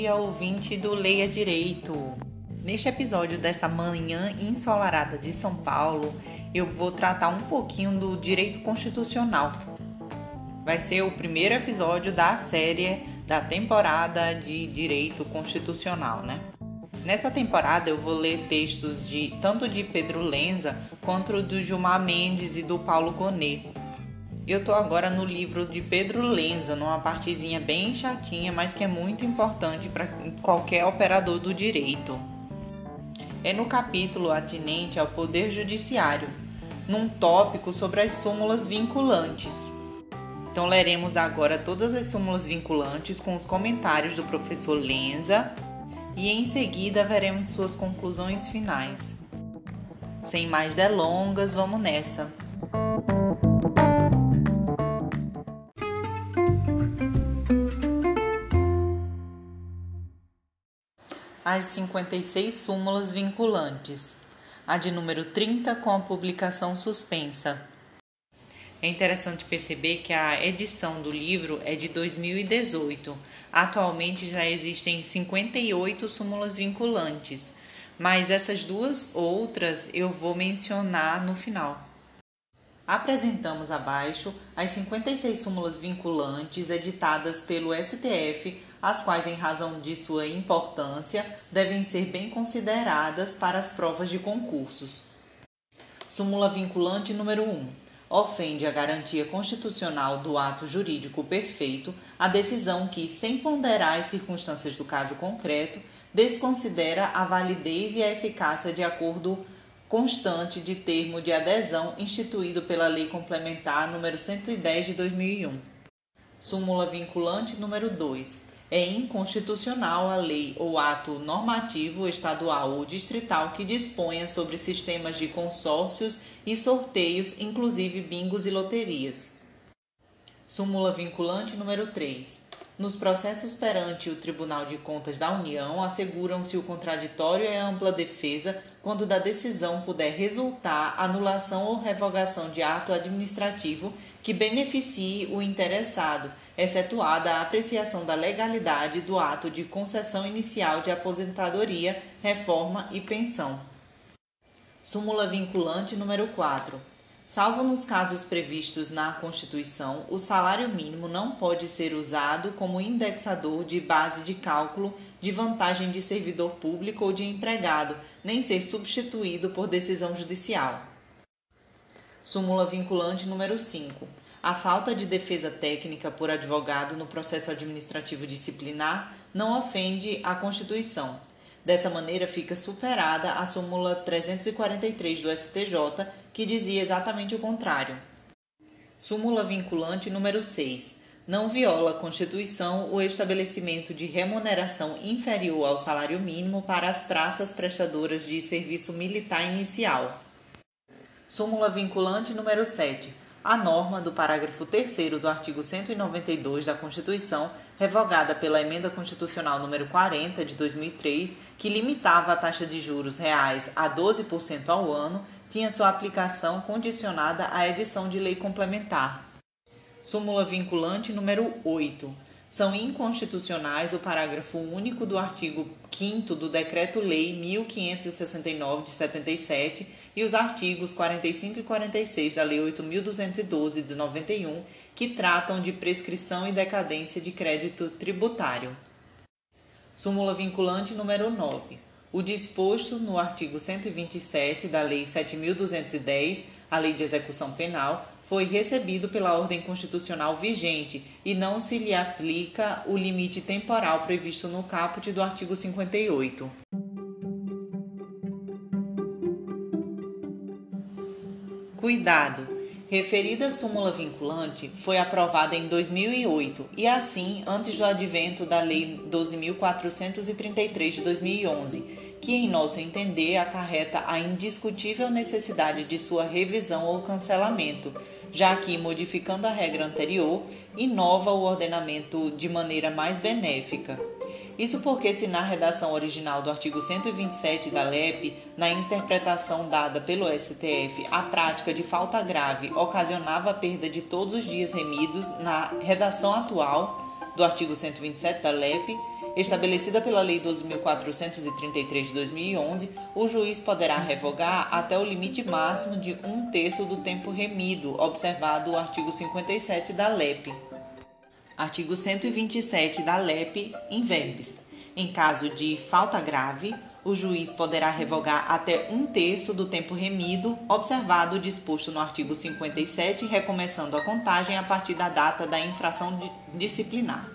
dia, ouvinte do Leia Direito. Neste episódio desta manhã ensolarada de São Paulo, eu vou tratar um pouquinho do direito constitucional. Vai ser o primeiro episódio da série da temporada de direito constitucional, né? Nessa temporada eu vou ler textos de tanto de Pedro Lenza quanto do Gilmar Mendes e do Paulo Gonet. Eu tô agora no livro de Pedro Lenza, numa partezinha bem chatinha, mas que é muito importante para qualquer operador do direito. É no capítulo atinente ao Poder Judiciário, num tópico sobre as súmulas vinculantes. Então leremos agora todas as súmulas vinculantes com os comentários do professor Lenza e em seguida veremos suas conclusões finais. Sem mais delongas, vamos nessa. As 56 súmulas vinculantes. A de número 30 com a publicação suspensa. É interessante perceber que a edição do livro é de 2018. Atualmente já existem 58 súmulas vinculantes, mas essas duas outras eu vou mencionar no final. Apresentamos abaixo as 56 súmulas vinculantes editadas pelo STF, as quais, em razão de sua importância, devem ser bem consideradas para as provas de concursos. Súmula vinculante número 1 ofende a garantia constitucional do ato jurídico perfeito a decisão que, sem ponderar as circunstâncias do caso concreto, desconsidera a validez e a eficácia de acordo constante de termo de adesão instituído pela Lei Complementar número 110 de 2001. Súmula vinculante número 2 é inconstitucional a lei ou ato normativo estadual ou distrital que disponha sobre sistemas de consórcios e sorteios, inclusive bingos e loterias. Súmula vinculante número 3. Nos processos perante o Tribunal de Contas da União, asseguram-se o contraditório e a ampla defesa quando da decisão puder resultar anulação ou revogação de ato administrativo que beneficie o interessado, excetuada a apreciação da legalidade do ato de concessão inicial de aposentadoria, reforma e pensão. Súmula vinculante número 4. Salvo nos casos previstos na Constituição, o salário mínimo não pode ser usado como indexador de base de cálculo de vantagem de servidor público ou de empregado, nem ser substituído por decisão judicial. Súmula vinculante número 5. A falta de defesa técnica por advogado no processo administrativo disciplinar não ofende a Constituição. Dessa maneira, fica superada a súmula 343 do STJ, que dizia exatamente o contrário. Súmula vinculante número 6. Não viola a Constituição o estabelecimento de remuneração inferior ao salário mínimo para as praças prestadoras de serviço militar inicial. Súmula vinculante número 7 a norma do parágrafo 3 do artigo 192 da Constituição, revogada pela Emenda Constitucional número 40 de 2003, que limitava a taxa de juros reais a 12% ao ano, tinha sua aplicação condicionada à edição de lei complementar. Súmula vinculante número 8 são inconstitucionais o parágrafo único do artigo 5 do Decreto-Lei 1569 de 77 e os artigos 45 e 46 da Lei 8212 de 91, que tratam de prescrição e decadência de crédito tributário. Súmula vinculante número 9. O disposto no artigo 127 da Lei 7210, a Lei de Execução Penal, foi recebido pela ordem constitucional vigente e não se lhe aplica o limite temporal previsto no caput do artigo 58. Cuidado! Referida súmula vinculante foi aprovada em 2008 e, assim, antes do advento da Lei 12.433 de 2011 que, em nosso entender, acarreta a indiscutível necessidade de sua revisão ou cancelamento, já que, modificando a regra anterior, inova o ordenamento de maneira mais benéfica. Isso porque, se na redação original do artigo 127 da LEP, na interpretação dada pelo STF, a prática de falta grave ocasionava a perda de todos os dias remidos, na redação atual do artigo 127 da LEP, Estabelecida pela Lei 12.433 de 2011, o juiz poderá revogar até o limite máximo de um terço do tempo remido, observado o artigo 57 da LEP. Artigo 127 da LEP, em verbes. Em caso de falta grave, o juiz poderá revogar até um terço do tempo remido, observado o disposto no artigo 57, recomeçando a contagem a partir da data da infração disciplinar.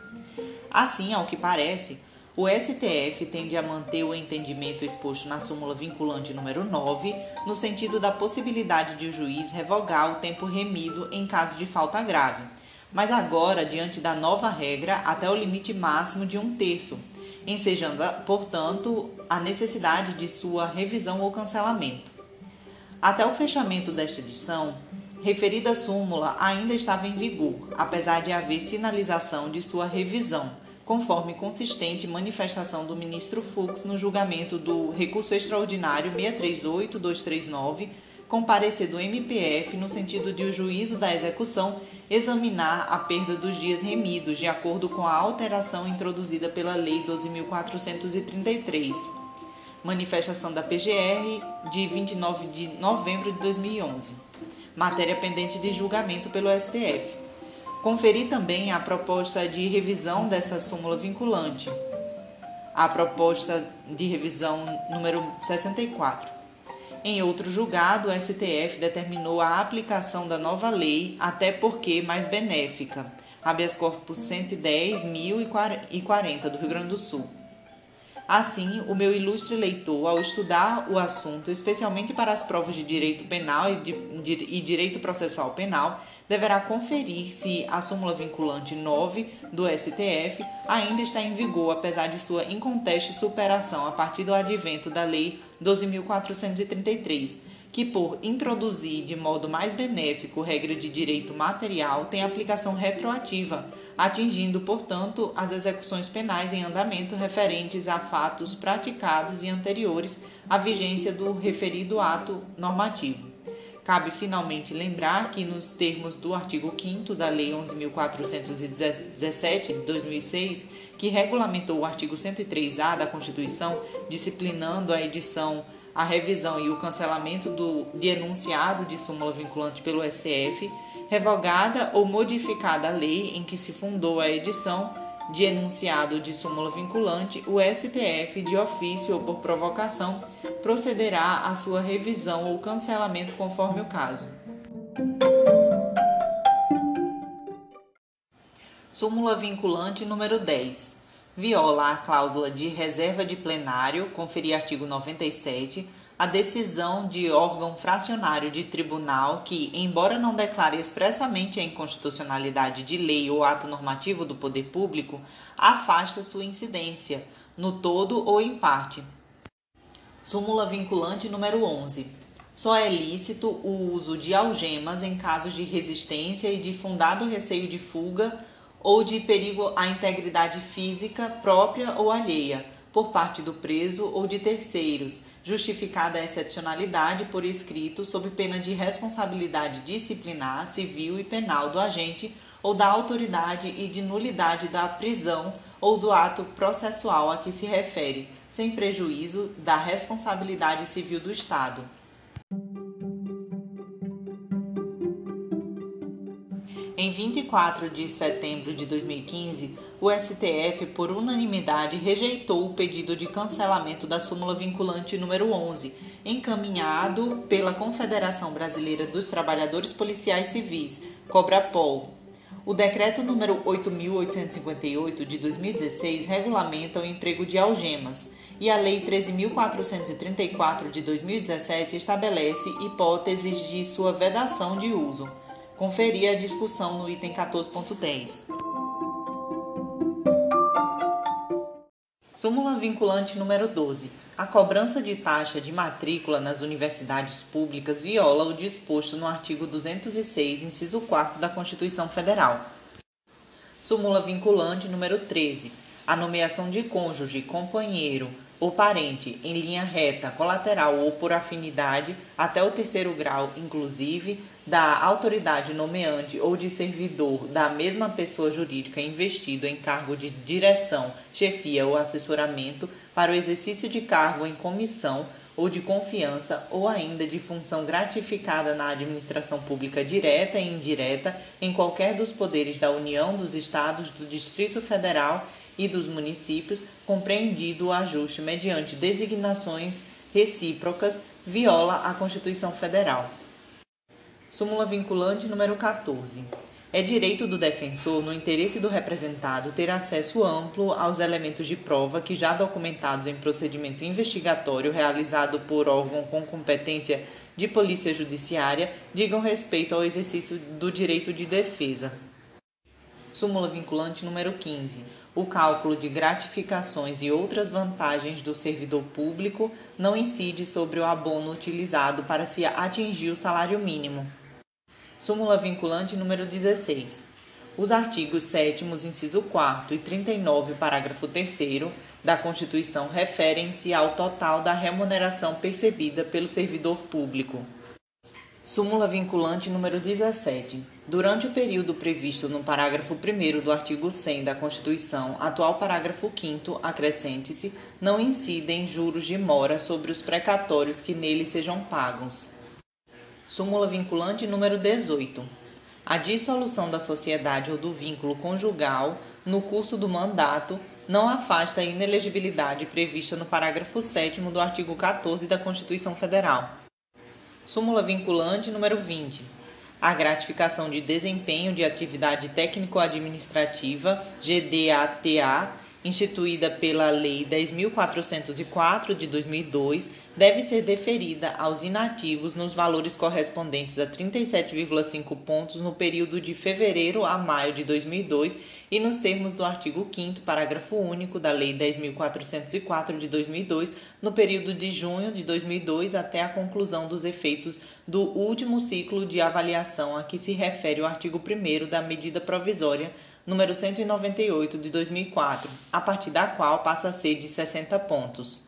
Assim, ao que parece, o STF tende a manter o entendimento exposto na súmula vinculante número 9, no sentido da possibilidade de o juiz revogar o tempo remido em caso de falta grave, mas agora diante da nova regra até o limite máximo de um terço, ensejando, portanto, a necessidade de sua revisão ou cancelamento. Até o fechamento desta edição, referida súmula ainda estava em vigor, apesar de haver sinalização de sua revisão conforme consistente manifestação do ministro Fux no julgamento do recurso extraordinário 638239, com parecer do MPF no sentido de o juízo da execução examinar a perda dos dias remidos, de acordo com a alteração introduzida pela Lei 12.433. Manifestação da PGR de 29 de novembro de 2011. Matéria pendente de julgamento pelo STF. Conferir também a proposta de revisão dessa súmula vinculante, a proposta de revisão número 64. Em outro julgado, o STF determinou a aplicação da nova lei, até porque mais benéfica, habeas corpus 110.040 do Rio Grande do Sul. Assim, o meu ilustre leitor, ao estudar o assunto, especialmente para as provas de direito penal e, de, de, e direito processual penal, deverá conferir se a súmula vinculante 9 do STF ainda está em vigor, apesar de sua inconteste superação a partir do advento da Lei 12.433 que, por introduzir de modo mais benéfico regra de direito material, tem aplicação retroativa, atingindo, portanto, as execuções penais em andamento referentes a fatos praticados e anteriores à vigência do referido ato normativo. Cabe finalmente lembrar que, nos termos do artigo 5 da Lei 11.417 de 2006, que regulamentou o artigo 103-A da Constituição, disciplinando a edição a revisão e o cancelamento do, de enunciado de súmula vinculante pelo STF, revogada ou modificada a lei em que se fundou a edição de enunciado de súmula vinculante, o STF, de ofício ou por provocação, procederá à sua revisão ou cancelamento conforme o caso. Súmula vinculante número 10 viola a cláusula de reserva de plenário, conferir artigo 97, a decisão de órgão fracionário de tribunal que, embora não declare expressamente a inconstitucionalidade de lei ou ato normativo do poder público, afasta sua incidência, no todo ou em parte. Súmula vinculante número 11. Só é lícito o uso de algemas em casos de resistência e de fundado receio de fuga ou de perigo à integridade física própria ou alheia, por parte do preso ou de terceiros, justificada a excepcionalidade por escrito sob pena de responsabilidade disciplinar, civil e penal do agente ou da autoridade e de nulidade da prisão ou do ato processual a que se refere, sem prejuízo da responsabilidade civil do Estado. Em 24 de setembro de 2015, o STF, por unanimidade, rejeitou o pedido de cancelamento da súmula vinculante número 11, encaminhado pela Confederação Brasileira dos Trabalhadores Policiais Civis, Cobrapol. O decreto número 8858 de 2016 regulamenta o emprego de algemas e a lei 13434 de 2017 estabelece hipóteses de sua vedação de uso. Conferir a discussão no item 14.10. Súmula vinculante número 12. A cobrança de taxa de matrícula nas universidades públicas viola o disposto no artigo 206, inciso 4 da Constituição Federal. Súmula vinculante número 13. A nomeação de cônjuge, companheiro, ou parente em linha reta, colateral ou por afinidade até o terceiro grau, inclusive, da autoridade nomeante ou de servidor da mesma pessoa jurídica investido em cargo de direção, chefia ou assessoramento para o exercício de cargo em comissão ou de confiança ou ainda de função gratificada na administração pública direta e indireta em qualquer dos poderes da União, dos Estados, do Distrito Federal e dos municípios, compreendido o ajuste mediante designações recíprocas, viola a Constituição Federal. Súmula vinculante número 14. É direito do defensor, no interesse do representado, ter acesso amplo aos elementos de prova que, já documentados em procedimento investigatório realizado por órgão com competência de polícia judiciária, digam respeito ao exercício do direito de defesa. Súmula vinculante número 15. O cálculo de gratificações e outras vantagens do servidor público não incide sobre o abono utilizado para se atingir o salário mínimo. Súmula vinculante número 16. Os artigos 7 inciso 4 e 39, parágrafo 3 da Constituição referem-se ao total da remuneração percebida pelo servidor público. Súmula vinculante número 17. Durante o período previsto no parágrafo 1 do artigo 100 da Constituição, atual parágrafo 5 acrescente-se, não incidem juros de mora sobre os precatórios que nele sejam pagos. Súmula vinculante número 18. A dissolução da sociedade ou do vínculo conjugal no curso do mandato não afasta a inelegibilidade prevista no parágrafo 7 do artigo 14 da Constituição Federal. Súmula vinculante número 20. A gratificação de desempenho de atividade técnico-administrativa, GDATA, instituída pela Lei 10.404 de 2002, deve ser deferida aos inativos nos valores correspondentes a 37,5 pontos no período de fevereiro a maio de 2002 e nos termos do artigo 5 parágrafo único da Lei 10.404 de 2002, no período de junho de 2002 até a conclusão dos efeitos do último ciclo de avaliação a que se refere o artigo 1 da medida provisória número 198 de 2004, a partir da qual passa a ser de 60 pontos.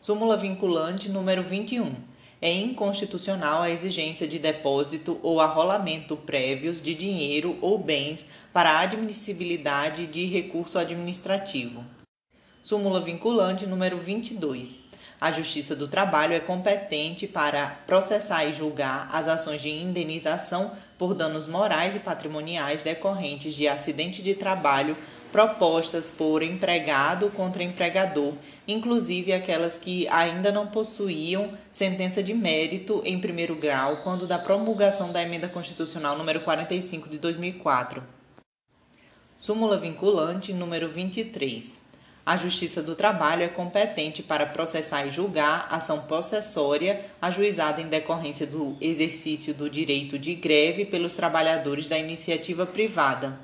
Súmula vinculante número 21. É inconstitucional a exigência de depósito ou arrolamento prévios de dinheiro ou bens para a admissibilidade de recurso administrativo. Súmula vinculante número 22. A Justiça do Trabalho é competente para processar e julgar as ações de indenização por danos morais e patrimoniais decorrentes de acidente de trabalho propostas por empregado contra empregador, inclusive aquelas que ainda não possuíam sentença de mérito em primeiro grau quando da promulgação da emenda constitucional número 45 de 2004. Súmula vinculante número 23. A Justiça do Trabalho é competente para processar e julgar ação possessória ajuizada em decorrência do exercício do direito de greve pelos trabalhadores da iniciativa privada.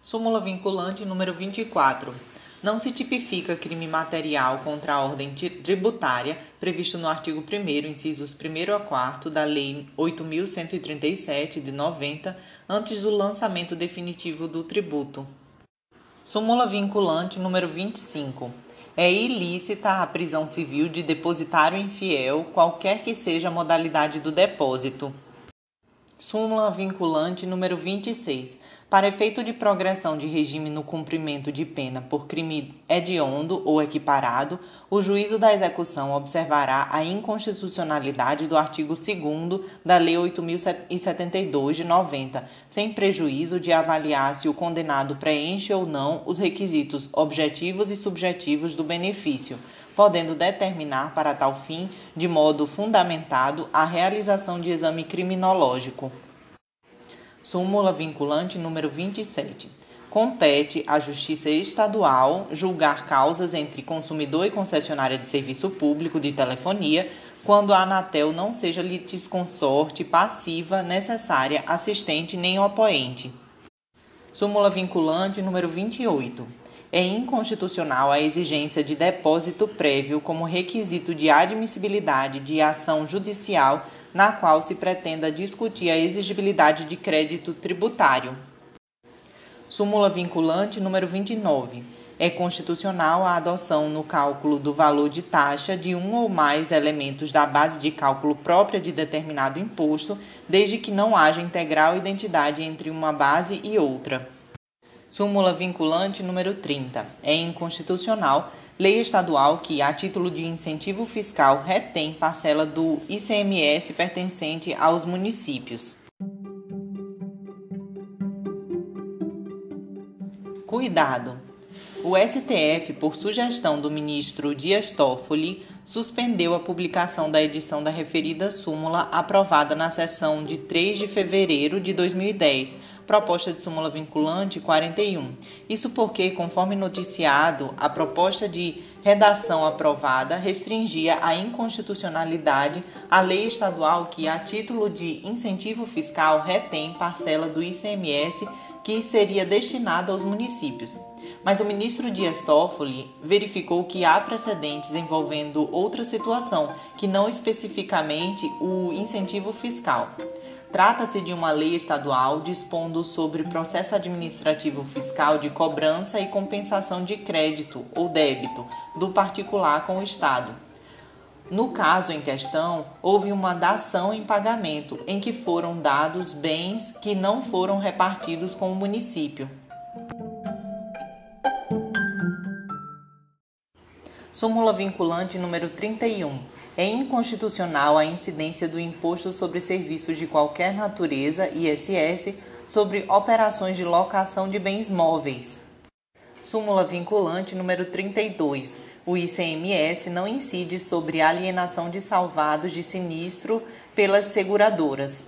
Súmula vinculante número 24. Não se tipifica crime material contra a ordem tributária previsto no artigo 1 incisos 1 a 4 da Lei 8137 de 90, antes do lançamento definitivo do tributo. Súmula vinculante número 25. É ilícita a prisão civil de depositário infiel, qualquer que seja a modalidade do depósito. Súmula vinculante número 26. Para efeito de progressão de regime no cumprimento de pena por crime hediondo ou equiparado, o juízo da execução observará a inconstitucionalidade do artigo 2 da Lei 8.072 de 90, sem prejuízo de avaliar se o condenado preenche ou não os requisitos objetivos e subjetivos do benefício, podendo determinar para tal fim, de modo fundamentado, a realização de exame criminológico. Súmula vinculante número 27. Compete à Justiça Estadual julgar causas entre consumidor e concessionária de serviço público de telefonia quando a Anatel não seja litisconsorte passiva necessária, assistente nem opoente. Súmula vinculante número 28. É inconstitucional a exigência de depósito prévio como requisito de admissibilidade de ação judicial na qual se pretenda discutir a exigibilidade de crédito tributário. Súmula vinculante número 29. É constitucional a adoção no cálculo do valor de taxa de um ou mais elementos da base de cálculo própria de determinado imposto, desde que não haja integral identidade entre uma base e outra. Súmula vinculante número 30. É inconstitucional lei estadual que, a título de incentivo fiscal, retém parcela do ICMS pertencente aos municípios. Cuidado! O STF, por sugestão do ministro Dias Toffoli, suspendeu a publicação da edição da referida súmula aprovada na sessão de 3 de fevereiro de 2010, proposta de súmula vinculante 41. Isso porque, conforme noticiado, a proposta de redação aprovada restringia a inconstitucionalidade à lei estadual que, a título de incentivo fiscal, retém parcela do ICMS que seria destinada aos municípios. Mas o ministro Dias Toffoli verificou que há precedentes envolvendo outra situação, que não especificamente o incentivo fiscal. Trata-se de uma lei estadual dispondo sobre processo administrativo fiscal de cobrança e compensação de crédito ou débito do particular com o Estado. No caso em questão, houve uma dação em pagamento, em que foram dados bens que não foram repartidos com o município. Súmula vinculante número 31. É inconstitucional a incidência do Imposto sobre Serviços de Qualquer Natureza, ISS, sobre operações de locação de bens móveis. Súmula vinculante número 32 o ICMS não incide sobre alienação de salvados de sinistro pelas seguradoras.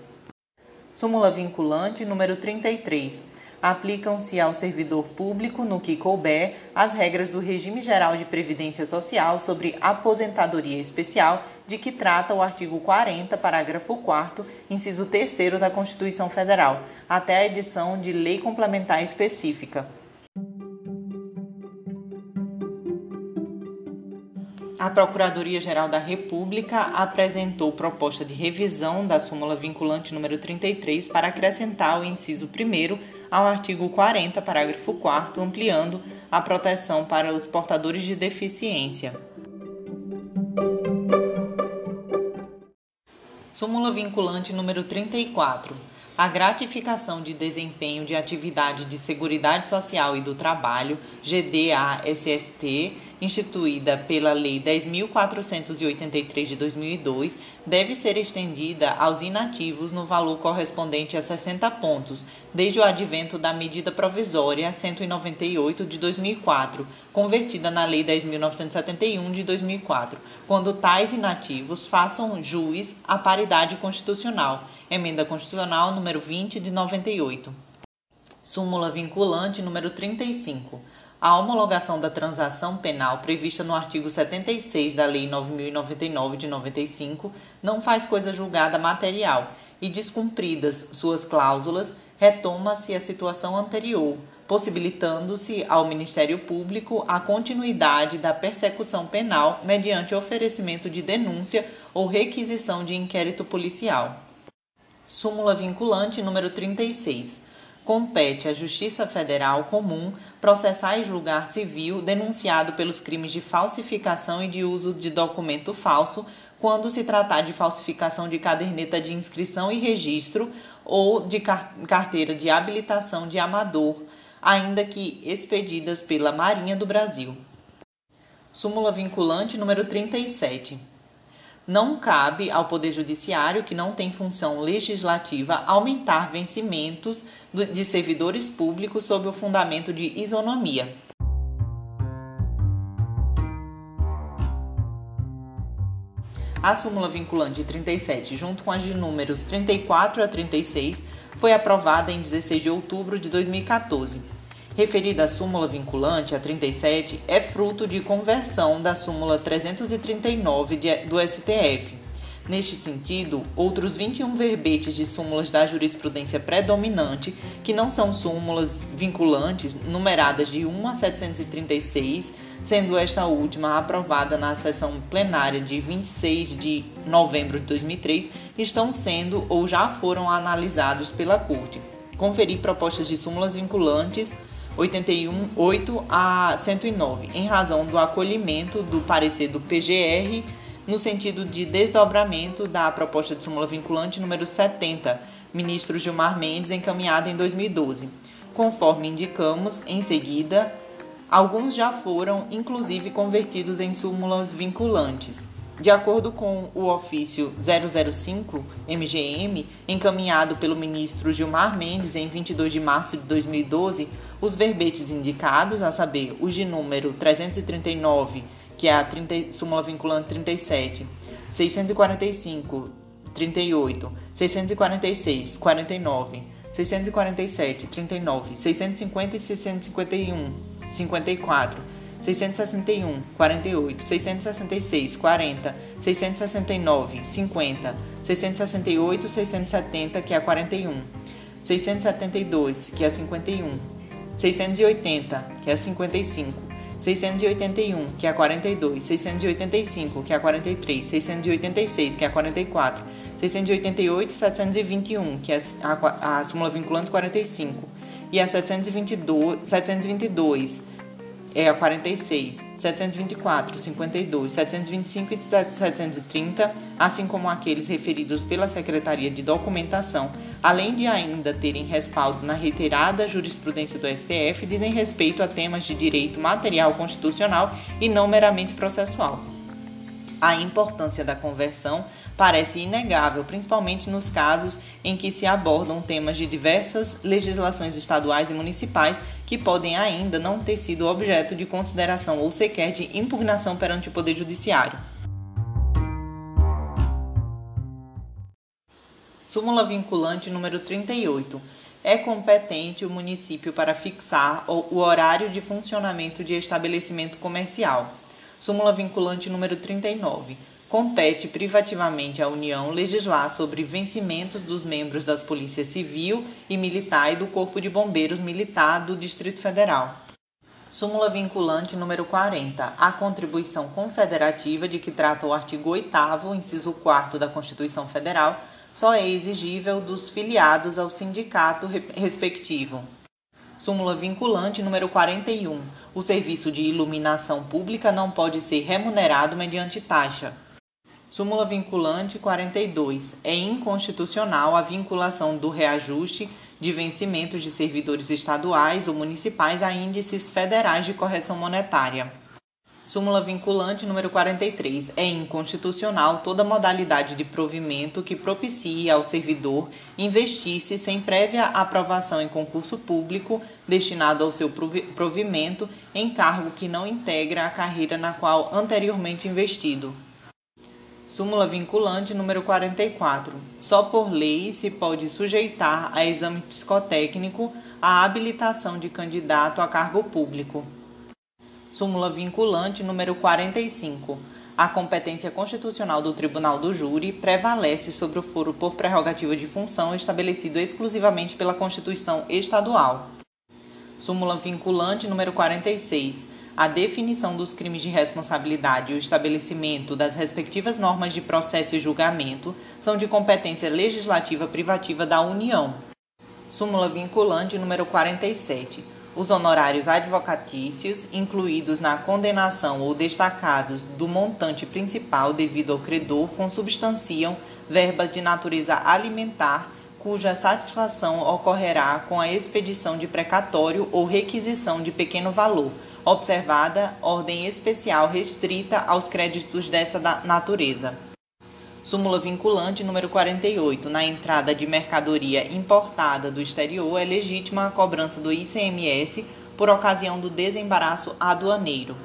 Súmula vinculante número 33. Aplicam-se ao servidor público, no que couber, as regras do Regime Geral de Previdência Social sobre aposentadoria especial, de que trata o artigo 40, parágrafo 4, inciso 3 da Constituição Federal, até a edição de lei complementar específica. A Procuradoria-Geral da República apresentou proposta de revisão da súmula vinculante número 33 para acrescentar o inciso 1 ao artigo 40, parágrafo 4 ampliando a proteção para os portadores de deficiência. Súmula vinculante número 34 a gratificação de desempenho de atividade de Seguridade Social e do Trabalho, GDA-SST, instituída pela Lei 10.483 de 2002, deve ser estendida aos inativos no valor correspondente a 60 pontos, desde o advento da medida provisória 198 de 2004, convertida na Lei 10.971 de 2004, quando tais inativos façam juiz à paridade constitucional Emenda Constitucional número 20 de 98. Súmula vinculante número 35. A homologação da transação penal prevista no artigo 76 da Lei 9099 de 95 não faz coisa julgada material e descumpridas suas cláusulas, retoma-se a situação anterior, possibilitando-se ao Ministério Público a continuidade da persecução penal mediante oferecimento de denúncia ou requisição de inquérito policial. Súmula vinculante número 36. Compete à Justiça Federal Comum processar e julgar civil denunciado pelos crimes de falsificação e de uso de documento falso quando se tratar de falsificação de caderneta de inscrição e registro ou de carteira de habilitação de amador, ainda que expedidas pela Marinha do Brasil. Súmula vinculante número 37 não cabe ao Poder Judiciário, que não tem função legislativa, aumentar vencimentos de servidores públicos sob o fundamento de isonomia. A súmula vinculante 37, junto com as de números 34 a 36, foi aprovada em 16 de outubro de 2014 referida à súmula vinculante, a 37, é fruto de conversão da súmula 339 do STF. Neste sentido, outros 21 verbetes de súmulas da jurisprudência predominante, que não são súmulas vinculantes, numeradas de 1 a 736, sendo esta última aprovada na sessão plenária de 26 de novembro de 2003, estão sendo ou já foram analisados pela Corte. Conferir propostas de súmulas vinculantes 81, 8 a 109, em razão do acolhimento do parecer do PGR no sentido de desdobramento da proposta de súmula vinculante número 70, ministro Gilmar Mendes, encaminhada em 2012. Conforme indicamos, em seguida, alguns já foram inclusive convertidos em súmulas vinculantes. De acordo com o ofício 005 MGM, encaminhado pelo ministro Gilmar Mendes em 22 de março de 2012, os verbetes indicados, a saber, os de número 339, que é a 30, súmula vinculante 37, 645, 38, 646, 49, 647, 39, 650 e 651, 54, 661, 48, 666, 40, 669, 50, 668, 670, que é 41, 672, que é 51, 680, que é 55, 681, que é 42, 685, que é 43, 686, que é 44, 688 e 721, que é a, a súmula vinculante 45, e a 722, 722 é a 46, 724, 52, 725 e 730, assim como aqueles referidos pela Secretaria de Documentação, além de ainda terem respaldo na reiterada jurisprudência do STF, dizem respeito a temas de direito material constitucional e não meramente processual. A importância da conversão parece inegável, principalmente nos casos em que se abordam temas de diversas legislações estaduais e municipais que podem ainda não ter sido objeto de consideração ou sequer de impugnação perante o Poder Judiciário. Súmula vinculante número 38. É competente o município para fixar o horário de funcionamento de estabelecimento comercial. Súmula vinculante número 39. Compete privativamente à União legislar sobre vencimentos dos membros das Polícias Civil e Militar e do Corpo de Bombeiros Militar do Distrito Federal. Súmula vinculante número 40. A contribuição confederativa de que trata o artigo 8 inciso 4 da Constituição Federal, só é exigível dos filiados ao sindicato respectivo. Súmula vinculante número 41. O serviço de iluminação pública não pode ser remunerado mediante taxa. Súmula vinculante 42. É inconstitucional a vinculação do reajuste de vencimentos de servidores estaduais ou municipais a índices federais de correção monetária. Súmula vinculante número 43. É inconstitucional toda modalidade de provimento que propicie ao servidor investir-se sem prévia aprovação em concurso público destinado ao seu provimento em cargo que não integra a carreira na qual anteriormente investido. Súmula vinculante número 44. Só por lei se pode sujeitar a exame psicotécnico a habilitação de candidato a cargo público súmula vinculante número 45. A competência constitucional do Tribunal do Júri prevalece sobre o foro por prerrogativa de função estabelecido exclusivamente pela Constituição Estadual. Súmula vinculante número 46. A definição dos crimes de responsabilidade e o estabelecimento das respectivas normas de processo e julgamento são de competência legislativa privativa da União. Súmula vinculante número 47 os honorários advocatícios, incluídos na condenação ou destacados do montante principal devido ao credor, consubstanciam verba de natureza alimentar, cuja satisfação ocorrerá com a expedição de precatório ou requisição de pequeno valor, observada ordem especial restrita aos créditos dessa natureza. Súmula vinculante número 48. Na entrada de mercadoria importada do exterior, é legítima a cobrança do ICMS por ocasião do desembaraço aduaneiro.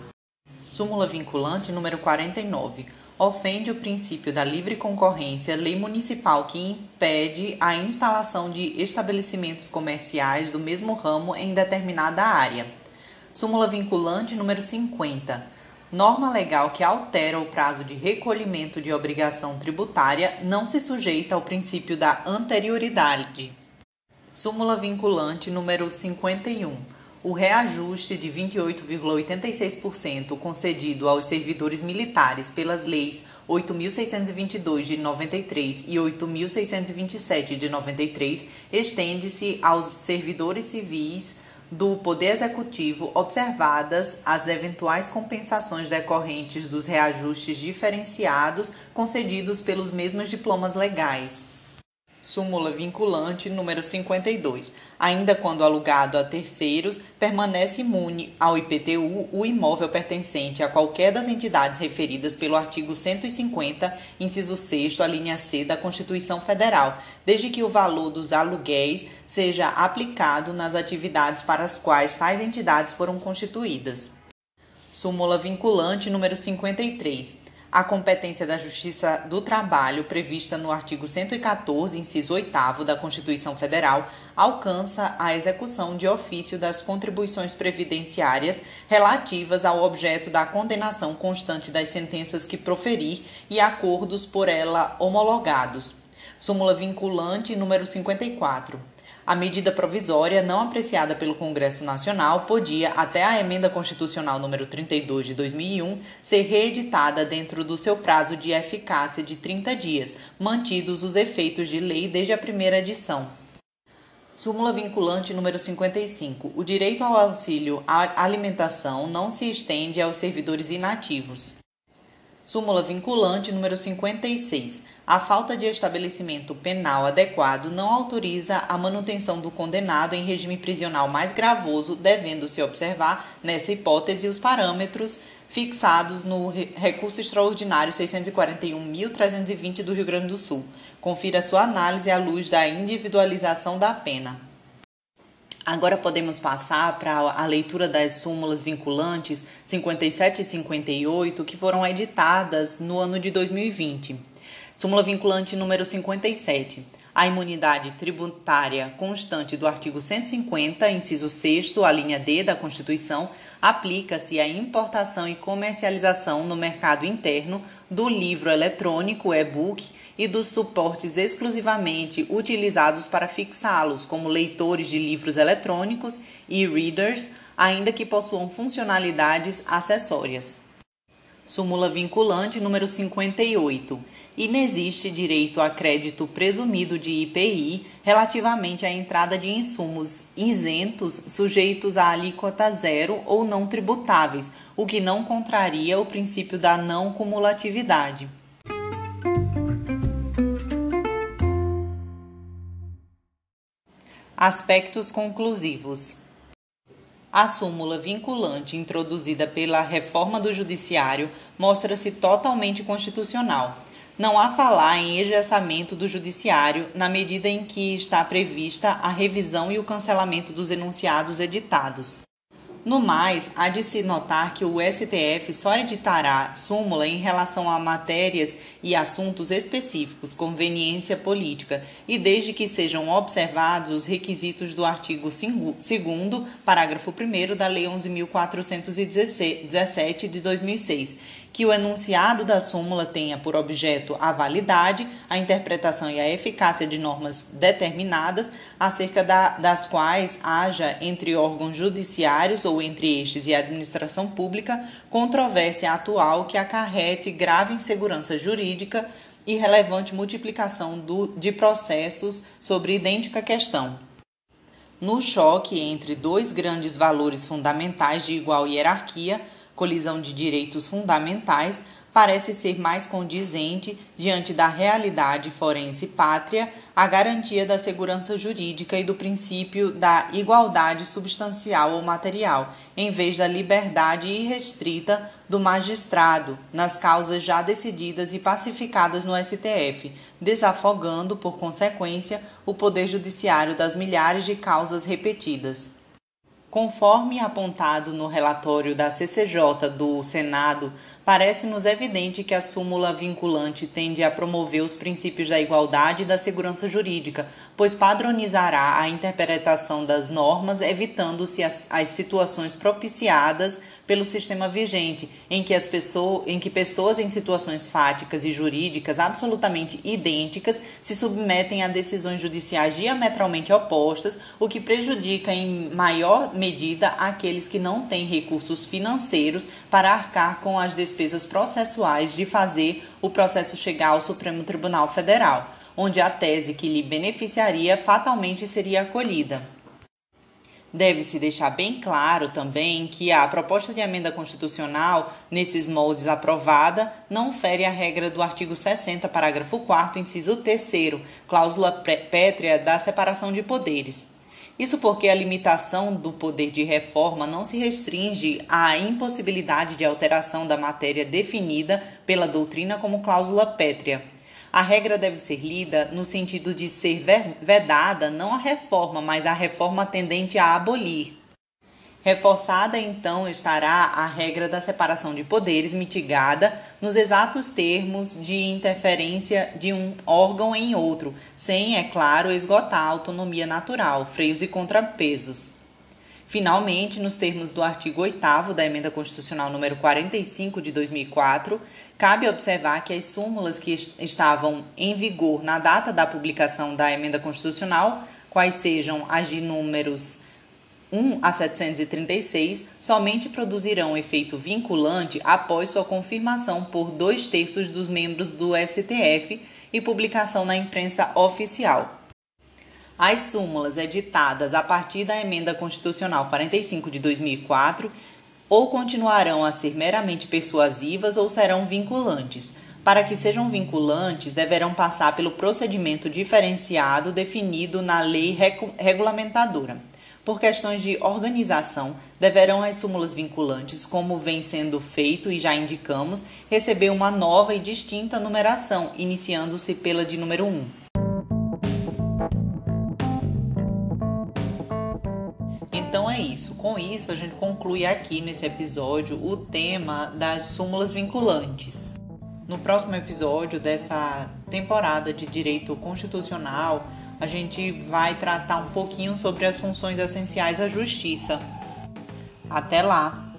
Súmula vinculante número 49. Ofende o princípio da livre concorrência, lei municipal que impede a instalação de estabelecimentos comerciais do mesmo ramo em determinada área. Súmula vinculante número 50 norma legal que altera o prazo de recolhimento de obrigação tributária não se sujeita ao princípio da anterioridade. Súmula vinculante número 51. O reajuste de 28,86% concedido aos servidores militares pelas leis 8.622 de 93 e 8.627 de 93 estende-se aos servidores civis do Poder Executivo, observadas as eventuais compensações decorrentes dos reajustes diferenciados concedidos pelos mesmos diplomas legais súmula vinculante número 52. Ainda quando alugado a terceiros, permanece imune ao IPTU o imóvel pertencente a qualquer das entidades referidas pelo artigo 150, inciso 6 a linha C da Constituição Federal, desde que o valor dos aluguéis seja aplicado nas atividades para as quais tais entidades foram constituídas. Súmula vinculante número 53 a competência da Justiça do Trabalho, prevista no artigo 114, inciso 8 da Constituição Federal, alcança a execução de ofício das contribuições previdenciárias relativas ao objeto da condenação constante das sentenças que proferir e acordos por ela homologados. Súmula vinculante número 54. A medida provisória, não apreciada pelo Congresso Nacional, podia, até a emenda constitucional número 32 de 2001, ser reeditada dentro do seu prazo de eficácia de 30 dias, mantidos os efeitos de lei desde a primeira edição. Súmula vinculante número 55. O direito ao auxílio à alimentação não se estende aos servidores inativos. Súmula vinculante número 56. A falta de estabelecimento penal adequado não autoriza a manutenção do condenado em regime prisional mais gravoso, devendo-se observar, nessa hipótese, os parâmetros fixados no recurso extraordinário 641.320 do Rio Grande do Sul. Confira sua análise à luz da individualização da pena. Agora podemos passar para a leitura das súmulas vinculantes 57 e 58 que foram editadas no ano de 2020. Súmula vinculante número 57 a imunidade tributária constante do artigo 150, inciso 6, a linha D da Constituição, aplica-se à importação e comercialização no mercado interno do livro eletrônico e-book e dos suportes exclusivamente utilizados para fixá-los, como leitores de livros eletrônicos e readers, ainda que possuam funcionalidades acessórias. Súmula vinculante número 58 inexiste direito a crédito presumido de IPI relativamente à entrada de insumos isentos sujeitos à alíquota zero ou não tributáveis, o que não contraria o princípio da não cumulatividade. Aspectos conclusivos. A súmula vinculante introduzida pela reforma do Judiciário mostra-se totalmente constitucional não há falar em engessamento do judiciário na medida em que está prevista a revisão e o cancelamento dos enunciados editados. No mais, há de se notar que o STF só editará súmula em relação a matérias e assuntos específicos, conveniência política, e desde que sejam observados os requisitos do artigo 2, parágrafo 1 da Lei 11.417 de 2006 que o enunciado da súmula tenha por objeto a validade, a interpretação e a eficácia de normas determinadas, acerca da, das quais haja entre órgãos judiciários ou entre estes e a administração pública controvérsia atual que acarrete grave insegurança jurídica e relevante multiplicação do, de processos sobre idêntica questão. No choque entre dois grandes valores fundamentais de igual hierarquia, colisão de direitos fundamentais, parece ser mais condizente, diante da realidade forense pátria, a garantia da segurança jurídica e do princípio da igualdade substancial ou material, em vez da liberdade irrestrita do magistrado nas causas já decididas e pacificadas no STF, desafogando, por consequência, o poder judiciário das milhares de causas repetidas. Conforme apontado no relatório da CCJ do Senado, parece-nos evidente que a súmula vinculante tende a promover os princípios da igualdade e da segurança jurídica, pois padronizará a interpretação das normas, evitando-se as, as situações propiciadas pelo sistema vigente, em que, as pessoas, em que pessoas em situações fáticas e jurídicas absolutamente idênticas se submetem a decisões judiciais diametralmente opostas, o que prejudica em maior medida aqueles que não têm recursos financeiros para arcar com as despesas processuais de fazer o processo chegar ao Supremo Tribunal Federal, onde a tese que lhe beneficiaria fatalmente seria acolhida. Deve-se deixar bem claro também que a proposta de emenda constitucional, nesses moldes aprovada, não fere a regra do artigo 60, parágrafo 4, inciso 3, cláusula pétrea da separação de poderes. Isso porque a limitação do poder de reforma não se restringe à impossibilidade de alteração da matéria definida pela doutrina como cláusula pétrea a regra deve ser lida no sentido de ser vedada não a reforma, mas a reforma tendente a abolir. Reforçada então estará a regra da separação de poderes mitigada nos exatos termos de interferência de um órgão em outro, sem, é claro, esgotar a autonomia natural, freios e contrapesos. Finalmente, nos termos do artigo 8 da Emenda Constitucional número 45 de 2004, cabe observar que as súmulas que estavam em vigor na data da publicação da Emenda Constitucional, quais sejam as de números 1 a 736, somente produzirão efeito vinculante após sua confirmação por dois terços dos membros do STF e publicação na imprensa oficial. As súmulas editadas a partir da Emenda Constitucional 45 de 2004 ou continuarão a ser meramente persuasivas ou serão vinculantes. Para que sejam vinculantes, deverão passar pelo procedimento diferenciado definido na lei regulamentadora. Por questões de organização, deverão as súmulas vinculantes, como vem sendo feito e já indicamos, receber uma nova e distinta numeração, iniciando-se pela de número 1. Então é isso. Com isso, a gente conclui aqui nesse episódio o tema das súmulas vinculantes. No próximo episódio dessa temporada de direito constitucional, a gente vai tratar um pouquinho sobre as funções essenciais da justiça. Até lá!